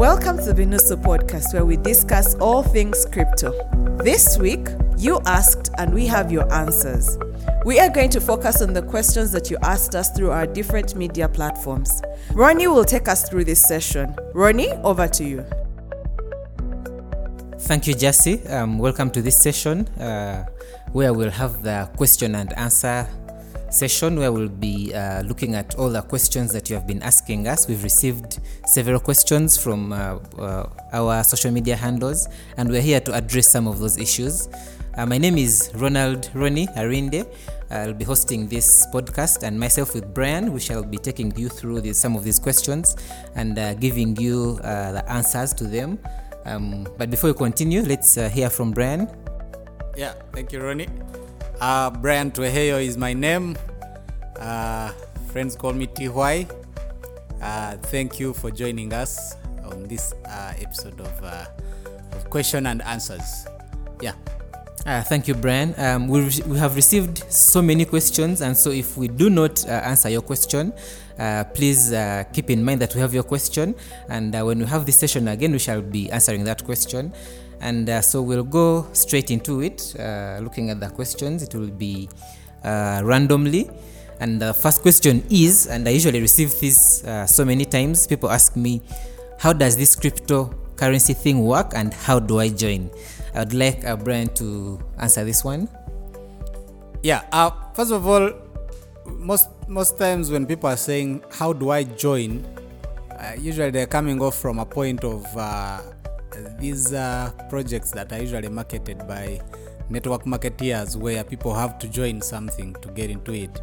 Welcome to the Binusu podcast where we discuss all things crypto. This week, you asked and we have your answers. We are going to focus on the questions that you asked us through our different media platforms. Ronnie will take us through this session. Ronnie, over to you. Thank you, Jesse. Um, welcome to this session uh, where we'll have the question and answer session where we'll be uh, looking at all the questions that you have been asking us. We've received several questions from uh, uh, our social media handles, and we're here to address some of those issues. Uh, my name is Ronald Roni Arinde. I'll be hosting this podcast, and myself with Brian, we shall be taking you through these, some of these questions and uh, giving you uh, the answers to them. Um, but before we continue, let's hear from Brian. Yeah, thank you, Ronnie. Uh, Brian Tweheyo is my name. Uh, friends call me Tihwai. Uh, thank you for joining us on this uh, episode of, uh, of question and answers. Yeah. Uh, thank you, Brian. Um, we, re- we have received so many questions, and so if we do not uh, answer your question, uh, please uh, keep in mind that we have your question, and uh, when we have this session again, we shall be answering that question. And uh, so we'll go straight into it, uh, looking at the questions. It will be uh, randomly. And the first question is, and I usually receive this uh, so many times, people ask me, how does this cryptocurrency thing work and how do I join? I would like uh, Brian to answer this one. Yeah. Uh, first of all, most most times when people are saying, "How do I join?" Usually they're coming off from a point of these uh, projects that are usually marketed by network marketeers, where people have to join something to get into it.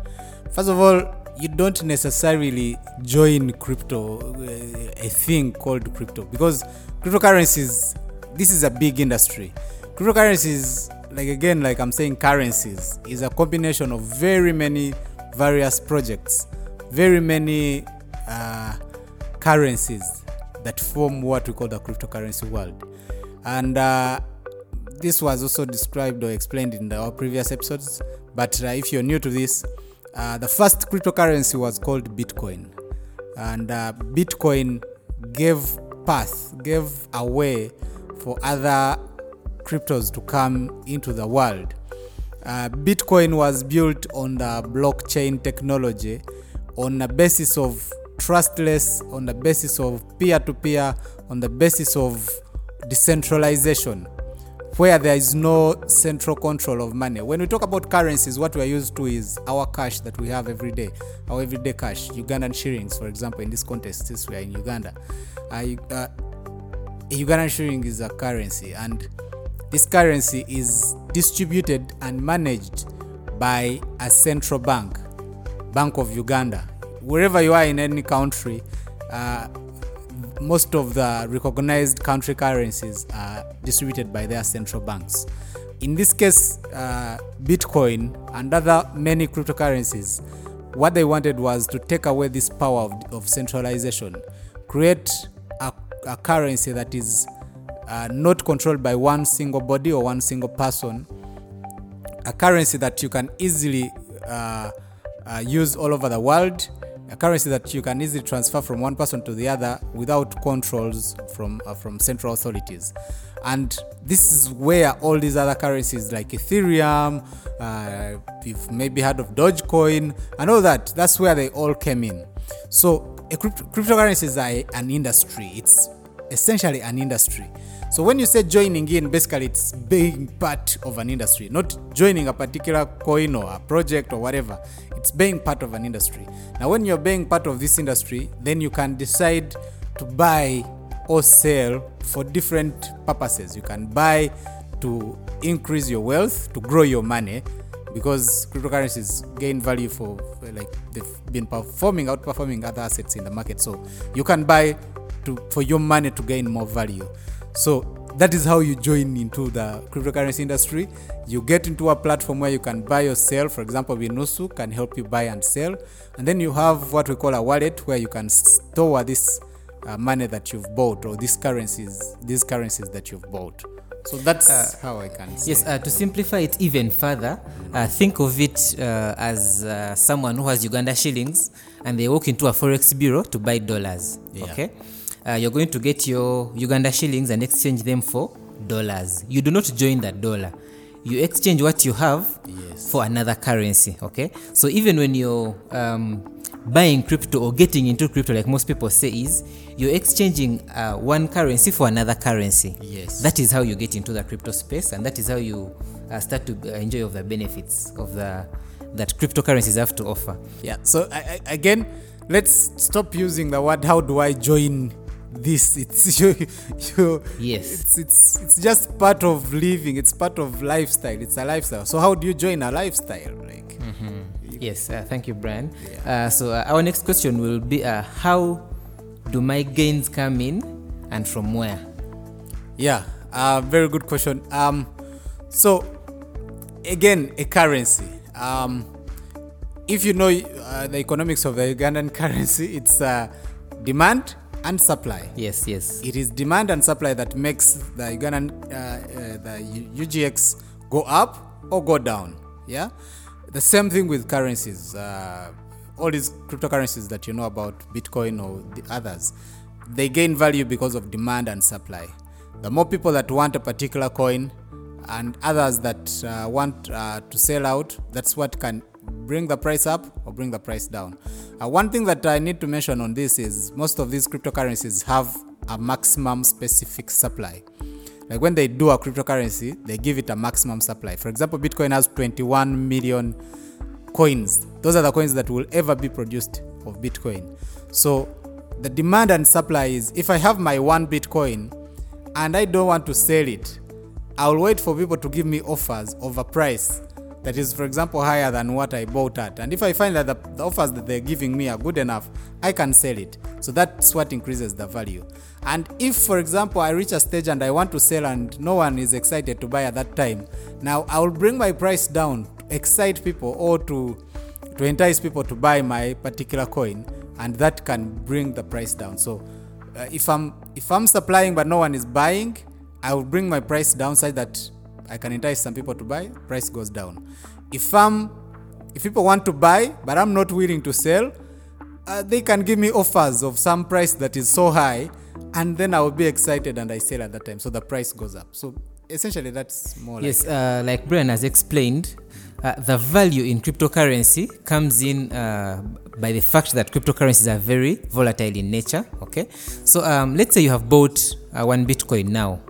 First of all, you don't necessarily join crypto, uh, a thing called crypto, because cryptocurrencies. This is a big industry. Cryptocurrencies, like again, like I'm saying, currencies is a combination of very many various projects, very many uh, currencies that form what we call the cryptocurrency world. And uh, this was also described or explained in the, our previous episodes. But uh, if you're new to this, uh, the first cryptocurrency was called Bitcoin. And uh, Bitcoin gave path, gave a way for other cryptos to come into the world. Uh, Bitcoin was built on the blockchain technology on the basis of trustless, on the basis of peer to peer, on the basis of decentralization, where there is no central control of money. When we talk about currencies, what we are used to is our cash that we have every day, our everyday cash, Ugandan shillings, for example, in this context, since we are in Uganda. Uh, Ugandan shilling is a currency, and this currency is distributed and managed by a central bank, Bank of Uganda. Wherever you are in any country, uh, most of the recognized country currencies are distributed by their central banks. In this case, uh, Bitcoin and other many cryptocurrencies, what they wanted was to take away this power of, of centralization, create a, a currency that is uh, not controlled by one single body or one single person, a currency that you can easily uh, uh, use all over the world, a currency that you can easily transfer from one person to the other without controls from uh, from central authorities. And this is where all these other currencies like Ethereum, uh, you've maybe heard of Dogecoin, and all that. That's where they all came in. So a crypto- cryptocurrencies are an industry. It's essentially an industry. So when you say joining in, basically it's being part of an industry, not joining a particular coin or a project or whatever. It's being part of an industry. Now, when you're being part of this industry, then you can decide to buy or sell for different purposes. You can buy to increase your wealth, to grow your money, because cryptocurrencies gain value for like they've been performing, outperforming other assets in the market. So you can buy to for your money to gain more value. So that is how you join into the cryptocurrency industry. You get into a platform where you can buy or sell. For example, Binusu can help you buy and sell. And then you have what we call a wallet where you can store this uh, money that you've bought or these currencies, these currencies that you've bought. So that's uh, how I can say. Yes, uh, to simplify it even further, uh, think of it uh, as uh, someone who has Uganda shillings and they walk into a forex bureau to buy dollars. Yeah. Okay, uh, you're going to get your Uganda shillings and exchange them for dollars. You do not join that dollar. You exchange what you have Yes. for another currency. Okay, so even when you're um, buying crypto or getting into crypto, like most people say, is you're exchanging uh, one currency for another currency. Yes. That is how you get into the crypto space, and that is how you uh, start to uh, enjoy of the benefits of the that cryptocurrencies have to offer. Yeah. So I, I, again, let's stop using the word. How do I join this? It's you. you Yes. It's it's it's just part of living. It's part of lifestyle. It's a lifestyle. So how do you join a lifestyle? Like. Yes, uh, thank you, Brian. Uh, so uh, our next question will be: uh, How do my gains come in, and from where? Yeah, uh, very good question. Um, so again, a currency. Um, if you know uh, the economics of the Ugandan currency, it's uh, demand and supply. Yes, yes. It is demand and supply that makes the Ugandan uh, uh, the UGX go up or go down. Yeah, the same thing with currencies. Uh, all these cryptocurrencies that you know about, Bitcoin or the others, they gain value because of demand and supply. The more people that want a particular coin, and others that uh, want uh, to sell out, that's what can bring the price up or bring the price down. Uh, one thing that I need to mention on this is most of these cryptocurrencies have a maximum specific supply. Like when they do a cryptocurrency, they give it a maximum supply. For example, Bitcoin has 21 million coins. Those are the coins that will ever be produced of Bitcoin. So the demand and supply is if I have my one Bitcoin and I don't want to sell it, I'll wait for people to give me offers of a price that is, for example, higher than what I bought at. And if I find that the, the offers that they're giving me are good enough, I can sell it. So that's what increases the value. And if, for example, I reach a stage and I want to sell and no one is excited to buy at that time, now I will bring my price down to excite people or to to entice people to buy my particular coin, and that can bring the price down. So uh, if I'm if I'm supplying but no one is buying, I will bring my price down that I can entice some people to buy. Price goes down. If I'm if people want to buy but I'm not willing to sell, uh, they can give me offers of some price that is so high, and then I will be excited and I sell at that time. So the price goes up. So essentially, that's more like Yes, uh, like Brian has explained, uh, the value in cryptocurrency comes in uh, by the fact that cryptocurrencies are very volatile in nature. Okay, so um, let's say you have bought uh, one Bitcoin now,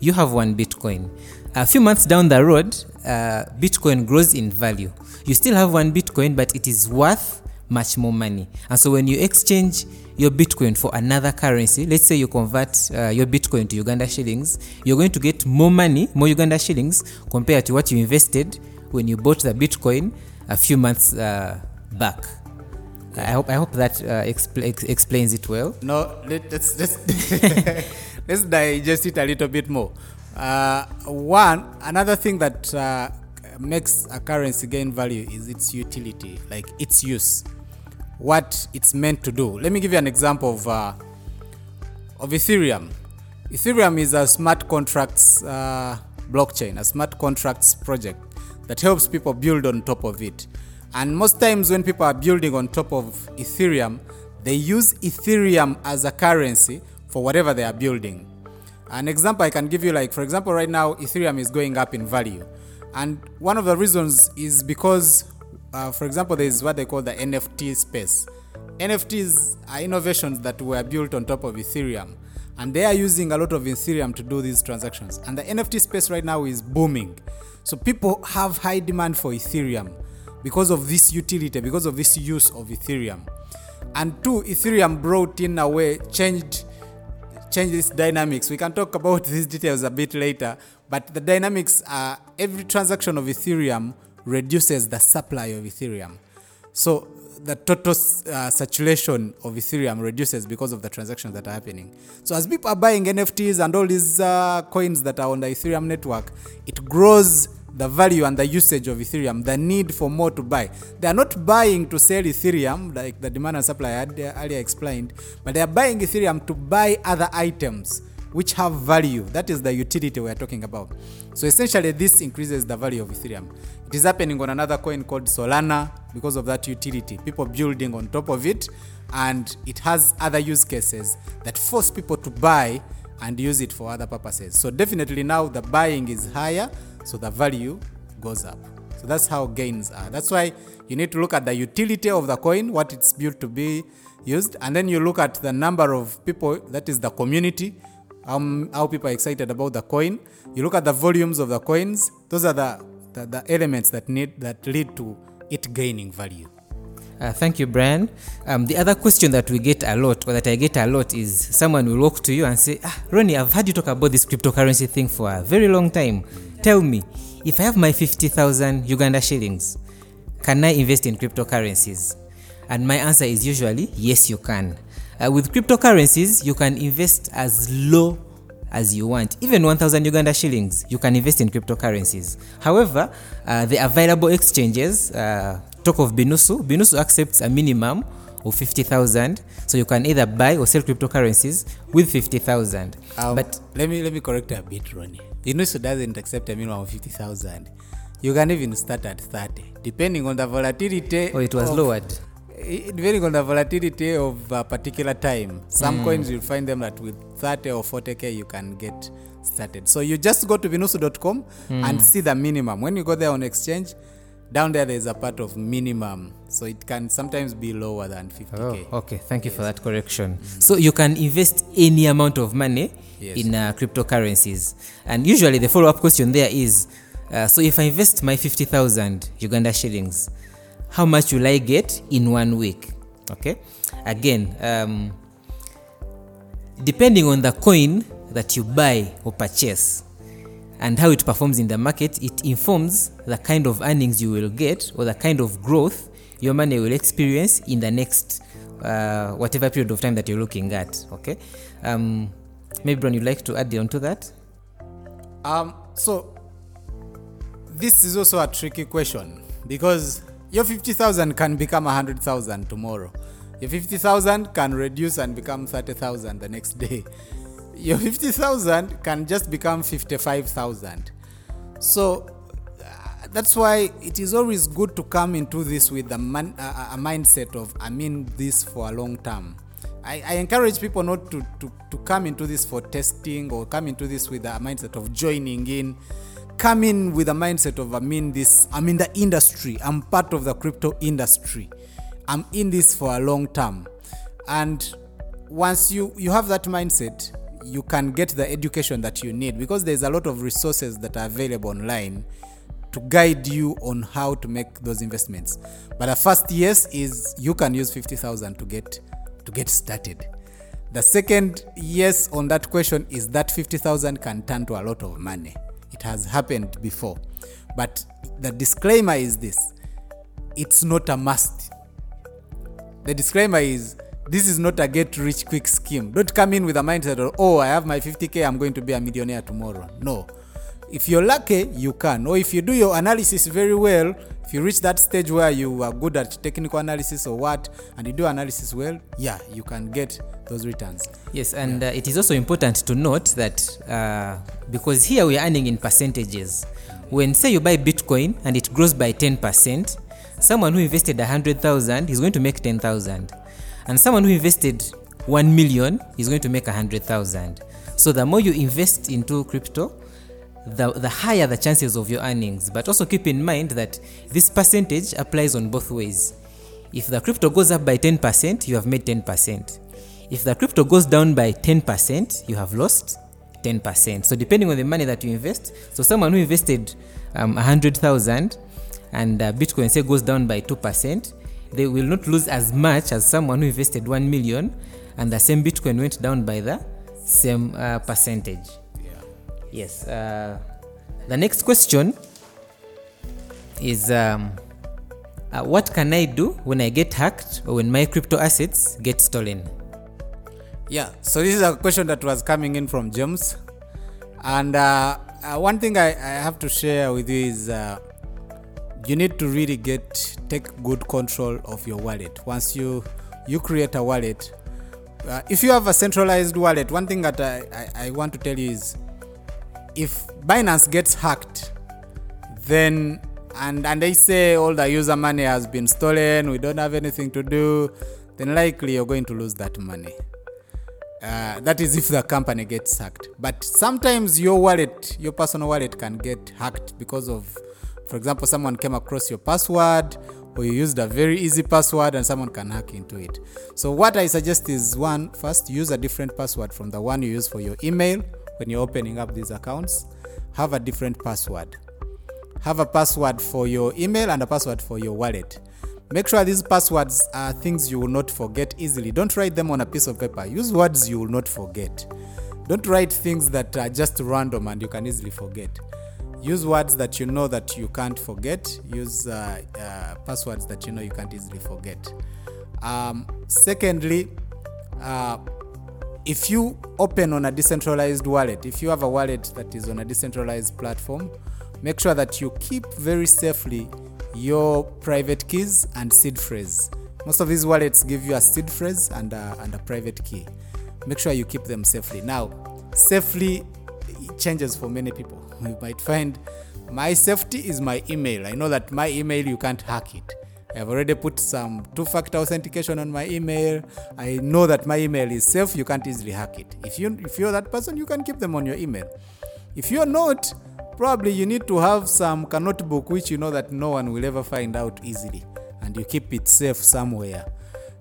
you have one Bitcoin. A few months down the road, uh, Bitcoin grows in value. You still have one Bitcoin, but it is worth much more money. And so when you exchange your Bitcoin for another currency, let's say you convert uh, your Bitcoin to Uganda shillings, you're going to get more money, more Uganda shillings compared to what you invested when you bought the Bitcoin a few months uh, back. I hope I hope that uh, expl- ex- explains it well. No, let, let's let's let's digest it a little bit more. Uh, one, another thing that uh, makes a currency gain value is its utility, like its use, what it's meant to do. Let me give you an example of uh, of Ethereum. Ethereum is a smart contracts uh, blockchain, a smart contracts project that helps people build on top of it. And most times, when people are building on top of Ethereum, they use Ethereum as a currency for whatever they are building. An example I can give you, like, for example, right now, Ethereum is going up in value. And one of the reasons is because, uh, for example, there is what they call the NFT space. NFTs are innovations that were built on top of Ethereum, and they are using a lot of Ethereum to do these transactions. And the NFT space right now is booming. So people have high demand for Ethereum because of this utility, because of this use of Ethereum. And two, Ethereum brought in a way, changed change this dynamics. We can talk about these details a bit later, but the dynamics are every transaction of Ethereum reduces the supply of Ethereum. So the total uh, saturation of Ethereum reduces because of the transactions that are happening. So as people are buying NFTs and all these uh, coins that are on the Ethereum network, it grows the value and the usage of Ethereum, the need for more to buy. They are not buying to sell Ethereum, like the demand and supply I had earlier explained, but they are buying Ethereum to buy other items which have value. That is the utility we are talking about. So essentially, this increases the value of Ethereum. It is happening on another coin called Solana because of that utility. People building on top of it, and it has other use cases that force people to buy and use it for other purposes. So definitely now the buying is higher, so the value goes up. So that's how gains are. That's why you need to look at the utility of the coin, what it's built to be used, and then you look at the number of people, that is the community, um, how people are excited about the coin. You look at the volumes of the coins. Those are the, the, the elements that need that lead to it gaining value. Uh, thank you, Brian. Um, the other question that we get a lot, or that I get a lot, is someone will walk to you and say, Ah, Ronnie, I've heard you talk about this cryptocurrency thing for a very long time. Tell me, if I have my 50,000 Uganda shillings, can I invest in cryptocurrencies? And my answer is usually yes, you can. Uh, with cryptocurrencies, you can invest as low as you want. Even 1000 Uganda shillings, you can invest in cryptocurrencies. However, uh, the available exchanges, uh, talk of Binusu, Binusu accepts a minimum of 50,000. So you can either buy or sell cryptocurrencies with 50,000. Um, but let me let me correct a bit, Ronnie. Inusu doesn't accept a minimum of fifty thousand. You can even start at thirty, depending on the volatility. oh, it was of- lowered. depending on the volatility of a particular time. Some mm. coins you'll find them that with 30 or 40k you can get started. So you just go to vinusu.com mm. and see the minimum. When you go there on exchange, down there there's a part of minimum. So it can sometimes be lower than 50k. Oh, okay. Thank you for that correction. So you can invest any amount of money Yes. in uh, cryptocurrencies. And usually the follow up question there is uh, so if I invest my 50,000 Uganda shillings, how much will I get in one week? Okay. Again, um, depending on the coin that you buy or purchase and how it performs in the market, it informs the kind of earnings you will get or the kind of growth your money will experience in the next uh, whatever period of time that you're looking at. Okay. Um, maybe Brian, you'd like to add on to that? Um, so this is also a tricky question because your 50,000 can become 100,000 tomorrow. Your 50,000 can reduce and become 30,000 the next day. Your 50,000 can just become 55,000. So that's why it is always good to come into this with a, man, a, a mindset of I mean this for a long term. I, I encourage people not to, to, to come into this for testing or come into this with a mindset of joining in. Come in with a mindset of I mean this, I'm in the industry, I'm part of the crypto industry. I'm in this for a long term. And once you, you have that mindset, you can get the education that you need because there's a lot of resources that are available online to guide you on how to make those investments. But the first yes is you can use 50,000 to get to get started. The second yes on that question is that 50,000 can turn to a lot of money. It has happened before. But the disclaimer is this. It's not a must. The disclaimer is this is not a get rich quick scheme. Don't come in with a mindset of, oh, I have my 50k, I'm going to be a millionaire tomorrow. No. If you're lucky, you can. Or if you do your analysis very well, if you reach that stage where you are good at technical analysis or what, and you do analysis well, yeah, you can get those returns. Yes, and uh, it is also important to note that uh, because here we are earning in percentages. When say you buy Bitcoin and it grows by 10%, someone who invested 100,000 is going to make 10,000. And someone who invested 1 million is going to make 100,000. So the more you invest into crypto, the, the higher the chances of your earnings. But also keep in mind that this percentage applies on both ways. If the crypto goes up by 10%, you have made 10%. If the crypto goes down by 10%, you have lost 10%. So depending on the money that you invest, so someone who invested um, 100,000 and uh, Bitcoin say goes down by 2%, they will not lose as much as someone who invested 1 million and the same Bitcoin went down by the same uh, percentage. Yes. Uh, the next question is um, uh, what can I do when I get hacked or when my crypto assets get stolen? Yeah, so this is a question that was coming in from James. And uh, uh, one thing I, I have to share with you is uh, you need to really get take good control of your wallet. Once you you create a wallet, Uh, if you have a centralized wallet, one thing that I, I, I want to tell you is if Binance gets hacked, then and and they say all the user money has been stolen, we don't have anything to do, then likely you're going to lose that money. Uh, that is if the company gets hacked. But sometimes your wallet, your personal wallet, can get hacked because of, for example, someone came across your password or you used a very easy password and someone can hack into it. So, what I suggest is one, first use a different password from the one you use for your email when you're opening up these accounts. Have a different password. Have a password for your email and a password for your wallet. Make sure these passwords are things you will not forget easily. Don't write them on a piece of paper. Use words you will not forget. Don't write things that are just random and you can easily forget. Use words that you know that you can't forget. Use uh, uh, passwords that you know you can't easily forget. Um, secondly, uh, if you open on a decentralized wallet, if you have a wallet that is on a decentralized platform, make sure that you keep very safely your private keys and seed phrase. Most of these wallets give you a seed phrase and a, and a private key. Make sure you keep them safely. Now, safely changes for many people. You might find my safety is my email. I know that my email you can't hack it. I've already put some two factor authentication on my email. I know that my email is safe, you can't easily hack it. If you if you're that person, you can keep them on your email. If you're not, probably you need to have some notebook which you know that no one will ever find out easily and you keep it safe somewhere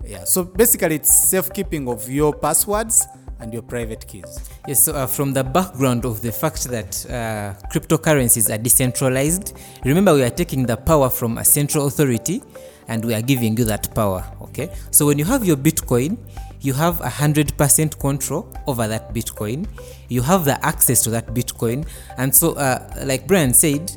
yeah so basically it's safekeeping of your passwords and your private keys Yes, so uh, from the background of the fact that uh, cryptocurrencies are decentralized, remember we are taking the power from a central authority and we are giving you that power. Okay, so when you have your Bitcoin, you have a hundred percent control over that Bitcoin. You have the access to that Bitcoin, and so, uh, like Brian said,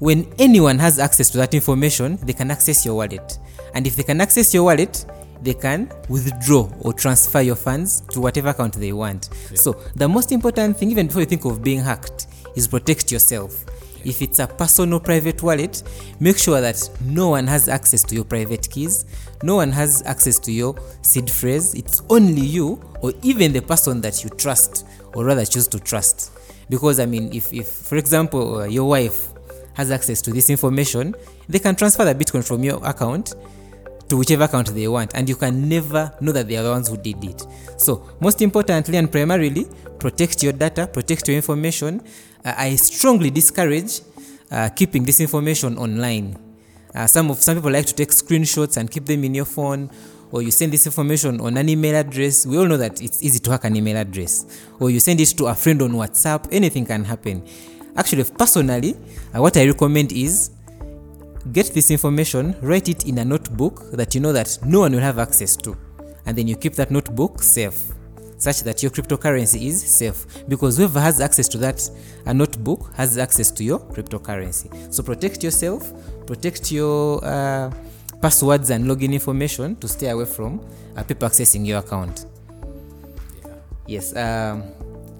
when anyone has access to that information, they can access your wallet, and if they can access your wallet, they can withdraw or transfer your funds to whatever account they want. So the most important thing, even before you think of being hacked, is protect yourself. If it's a personal private wallet, make sure that no one has access to your private keys, no one has access to your seed phrase. It's only you or even the person that you trust or rather choose to trust. Because I mean, if, if for example, uh, your wife has access to this information, they can transfer the Bitcoin from your account to whichever account they want and you can never know that they are the ones who did it. So most importantly and primarily protect your data protect your information. Uh, i strongly discourage uh, keeping this information online. Uh, some of some people like to take screenshots and keep them in your phone or you send this information on an email address. We all know that it's easy to hack an email address or you send it to a friend on whatsapp. Anything can happen. Actually personally uh, what i recommend is get this information write it in a notebook that you know that no one will have access to. And then you keep that notebook safe such that your cryptocurrency is safe. Because whoever has access to that a notebook has access to your cryptocurrency. So protect yourself protect your uh, passwords and login information to stay away from uh, people accessing your account. Yes um,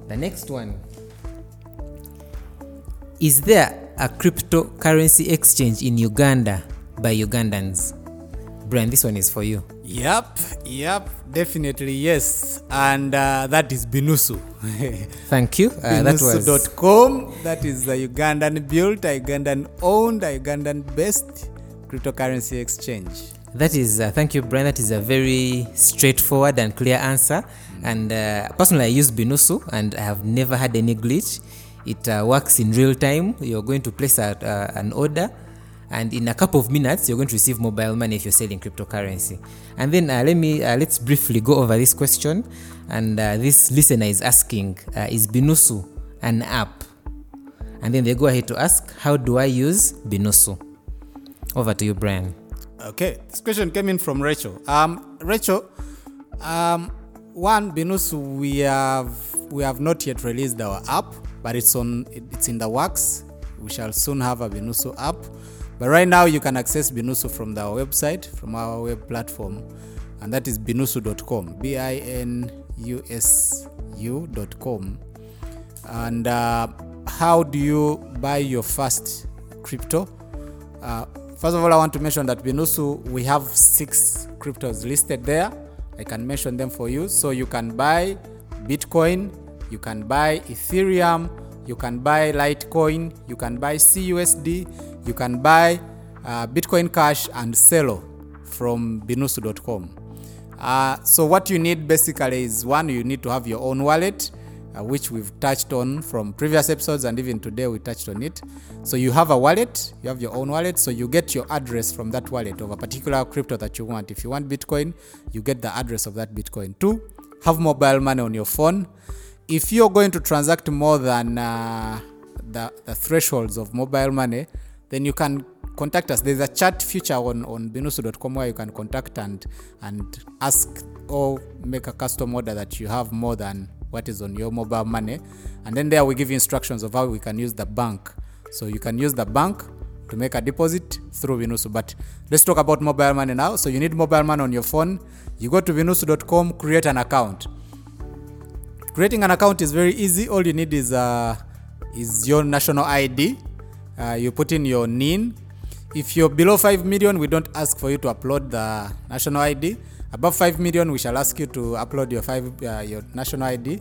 the next one. Is there a cryptocurrency exchange in Uganda by Ugandans? Brian, this one is for you. yep yep definitely yes and uh, that is binusu Thank you. Uh, that was binusu.com that is the ugandan built a ugandan owned a ugandan based cryptocurrency exchange that is. Uh, thank you, Brian. That is a very straightforward and clear answer. And uh, personally, I use Binusu, and I have never had any glitch. It uh, works in real time. You're going to place a, uh, an order, and in a couple of minutes, you're going to receive mobile money if you're selling cryptocurrency. And then uh, let me uh, let's briefly go over this question. And uh, this listener is asking, uh, is Binusu an app? And then they go ahead to ask, how do I use Binusu? Over to you, Brian. Okay, this question came in from Rachel. Um, Rachel, um, one Binusu, we have we have not yet released our app, but it's on it's in the works. We shall soon have a Binusu app, but right now you can access Binusu from our website, from our web platform, and that is binusu.com. B I N U S U.com. And uh, how do you buy your first crypto? Uh, first of all, I want to mention that Binusu, we have six cryptos listed there. I can mention them for you. So you can buy Bitcoin, you can buy Ethereum, you can buy Litecoin, you can buy CUSD, you can buy uh, Bitcoin Cash and Celo from binusu.com. Uh, so what you need basically is one, you need to have your own wallet, uh, which we've touched on from previous episodes, and even today we touched on it. So you have a wallet, you have your own wallet, so you get your address from that wallet of a particular crypto that you want. If you want Bitcoin, you get the address of that Bitcoin. Two, have mobile money on your phone. If you're going to transact more than uh, the, the thresholds of mobile money, then you can contact us. There's a chat feature on, on binusu.com where you can contact and and ask or make a custom order that you have more than what is on your mobile money. And then there we give you instructions of how we can use the bank. So you can use the bank to make a deposit through Binusu. But let's talk about mobile money now. So you need mobile money on your phone. You go to binusu.com, create an account. Creating an account is very easy. All you need is uh, is your national ID. Uh, you put in your NIN. If you're below 5 million, we don't ask for you to upload the national ID. Above 5 million, we shall ask you to upload your five uh, your national ID.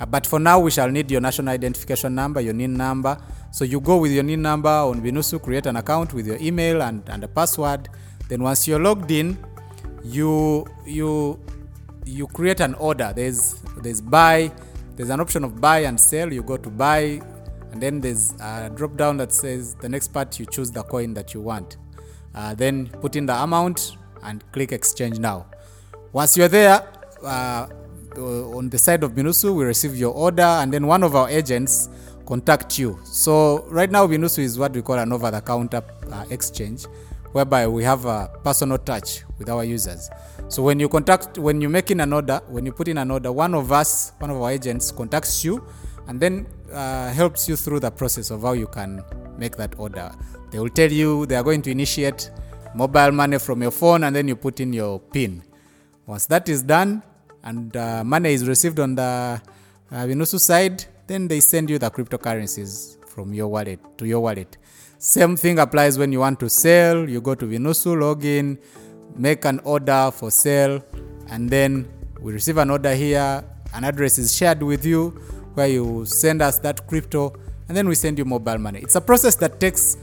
Uh, but for now, we shall need your national identification number, your NIN number. So you go with your NIN number on Binusu, create an account with your email and, and a password. Then once you're logged in, you you you create an order. There's there's buy, there's an option of buy and sell. You go to buy, and then there's a drop down that says the next part you choose the coin that you want. Uh, then put in the amount and click exchange now. Once you're there, uh, on the side of Binusu, we receive your order, and then one of our agents contact you. So right now, Binusu is what we call an over-the-counter uh, exchange, whereby we have a personal touch with our users. So when you contact, when you make in an order, when you put in an order, one of us, one of our agents, contacts you, and then uh, helps you through the process of how you can make that order. They will tell you they are going to initiate mobile money from your phone, and then you put in your PIN. Once that is done and uh, money is received on the uh, side, then they send you the cryptocurrencies from your wallet to your wallet. Same thing applies when you want to sell. You go to Binusu, log in, make an order for sale, and then we receive an order here. An address is shared with you where you send us that crypto, and then we send you mobile money. It's a process that takes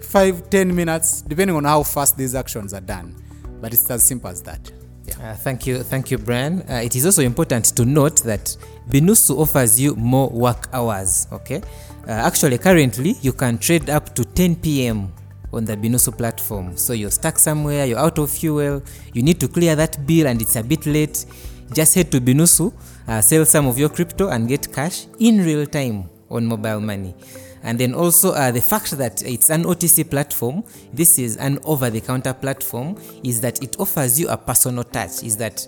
five, ten minutes, depending on how fast these actions are done. But it's as simple as that. Uh, thank you, thank you, Brian. Uh, it is also important to note that Binusu offers you more work hours. Okay, uh, actually, currently you can trade up to 10 p.m. on the Binusu platform. So you're stuck somewhere, you're out of fuel, you need to clear that bill, and it's a bit late. Just head to Binusu, uh, sell some of your crypto, and get cash in real time on mobile money. And then also uh, the fact that it's an OTC platform, this is an over-the-counter platform, is that it offers you a personal touch. Is that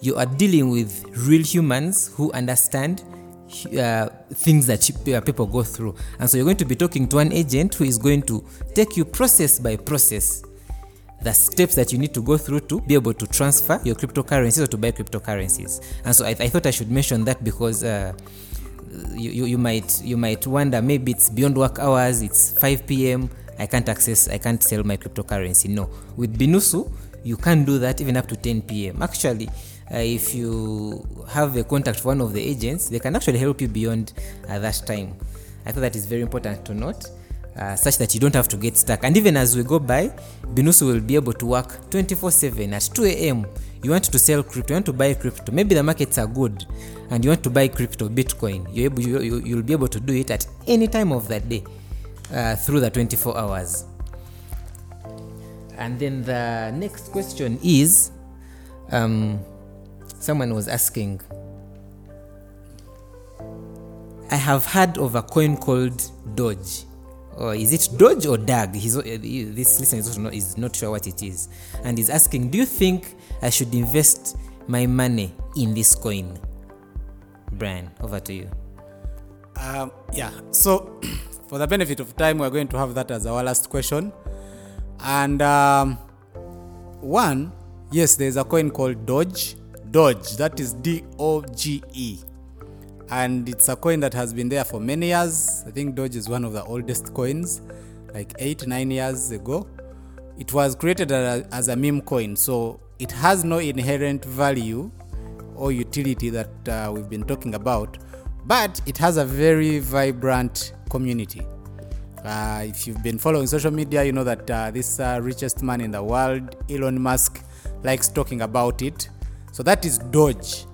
you are dealing with real humans who understand uh, things that people go through, and so you're going to be talking to an agent who is going to take you process by process the steps that you need to go through to be able to transfer your cryptocurrencies or to buy cryptocurrencies. And so I, I thought I should mention that because. Uh, you, you, might you might wonder maybe it's beyond work hours it's 5 p.m i can't access i can't sell my cryptocurrency no with binusu you can do that even up to 10 p.m actually uh, if you have a contact for one of the agents they can actually help you beyond uh, that time i thought that is very important to note uh, such that you don't have to get stuck. And even as we go by, Binusu will be able to work 24 7 at 2 a.m. You want to sell crypto, you want to buy crypto, maybe the markets are good and you want to buy crypto, Bitcoin, you're able, you, you, you'll be able to do it at any time of that day uh, through the 24 hours. And then the next question is um, someone was asking, I have heard of a coin called Doge or is it Doge or Dag? He's, uh, this listener is, not, is not sure what it is. And he's asking, Do you think I should invest my money in this coin? Brian, over to you. Um, yeah, so for the benefit of time, we're going to have that as our last question. And um, one, yes, there's a coin called Doge. Doge, that is D O G E and it's a coin that has been there for many years. I think Doge is one of the oldest coins, like eight, nine years ago. It was created as a meme coin. So it has no inherent value or utility that uh, we've been talking about, but it has a very vibrant community. Uh, if you've been following social media, you know that uh, this uh, richest man in the world, Elon Musk, likes talking about it. So that is Doge.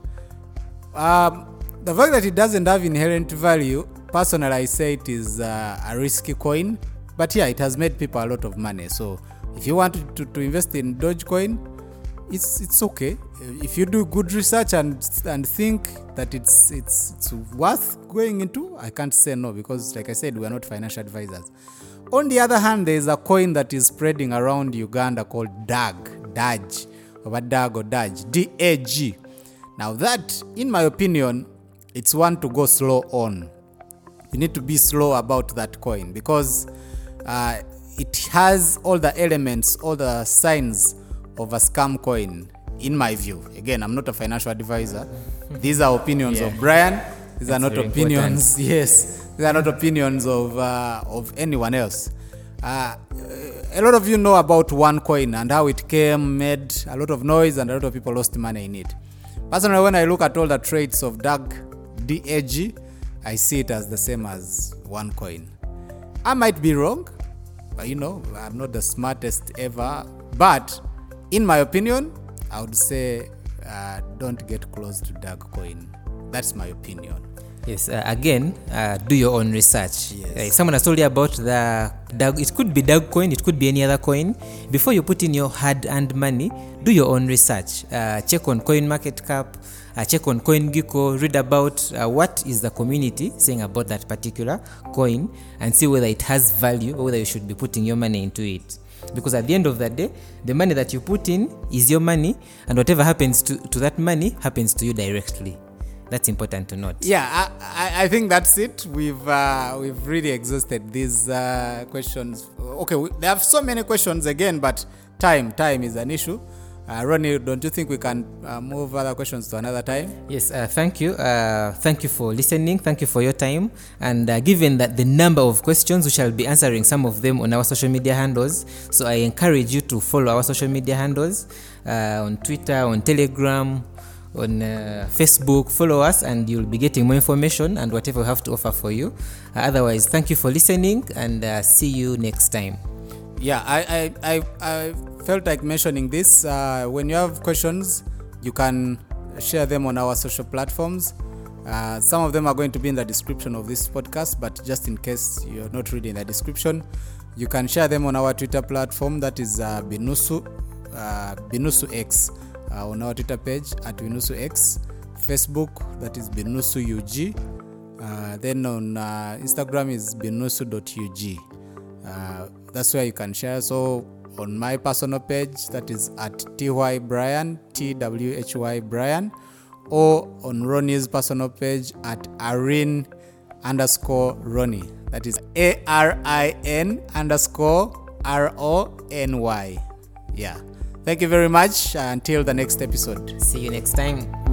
Um, the fact that it doesn't have inherent value, personally, I say it is uh, a risky coin. But yeah, it has made people a lot of money. So if you want to, to invest in Dogecoin, it's it's okay. If you do good research and and think that it's it's it's worth going into, I can't say no because, like I said, we are not financial advisors. On the other hand, there is a coin that is spreading around Uganda called DAG, DAG, or DAG or DAG, D A G. Now that, in my opinion, it's one to go slow on. You need to be slow about that coin because uh, it has all the elements, all the signs of a scam coin, in my view. Again, I'm not a financial advisor. These are opinions Yeah. of Brian. These are not opinions. Yes, these are not opinions of uh, of anyone else. Uh, a lot of you know about OneCoin and how it came, made a lot of noise, and a lot of people lost money in it. Personally, when I look at all the traits of DAG, DAG, I see it as the same as OneCoin. I might be wrong, but you know, I'm not the smartest ever. But in my opinion, I would say uh, don't get close to DAG coin. That's my opinion. Yes, uh, again, uh, do your own research. Yes. Uh, if someone has told you about the Doug, it could be Doug coin, it could be any other coin. Before you put in your hard-earned money, do your own research. Uh, check on Coin Market Cap, uh, check on CoinGecko, read about uh, what is the community saying about that particular coin, and see whether it has value or whether you should be putting your money into it. Because at the end of the day, the money that you put in is your money, and whatever happens to, to that money happens to you directly. That's important to note. Yeah, I, I, I think that's it. We've uh, we've really exhausted these uh, questions. Okay, we, there are so many questions again, but time time is an issue. Uh, Ronnie, don't you think we can uh, move other questions to another time? Yes, uh, thank you. Uh, thank you for listening. Thank you for your time. And uh, given that the number of questions, we shall be answering some of them on our social media handles. So I encourage you to follow our social media handles uh, on Twitter, on Telegram, on uh, Facebook. Follow us, and you'll be getting more information and whatever we have to offer for you. Uh, otherwise, thank you for listening, and uh, see you next time. Yeah, I, I, I, I felt like mentioning this. Uh, when you have questions, you can share them on our social platforms. Uh, some of them are going to be in the description of this podcast, but just in case you're not reading the description, you can share them on our Twitter platform that is uh, Binusu, uh, Binusu X, uh, on our Twitter page at Binusu X, Facebook that is Binusu UG, uh, then on uh, Instagram is binusu.ug. Uh, that's where you can share. So on my personal page, that is at ty brian t w h y brian, or on Ronnie's personal page at arin underscore Ronnie. That is a r i n underscore r o n y. Yeah. Thank you very much. Until the next episode. See you next time.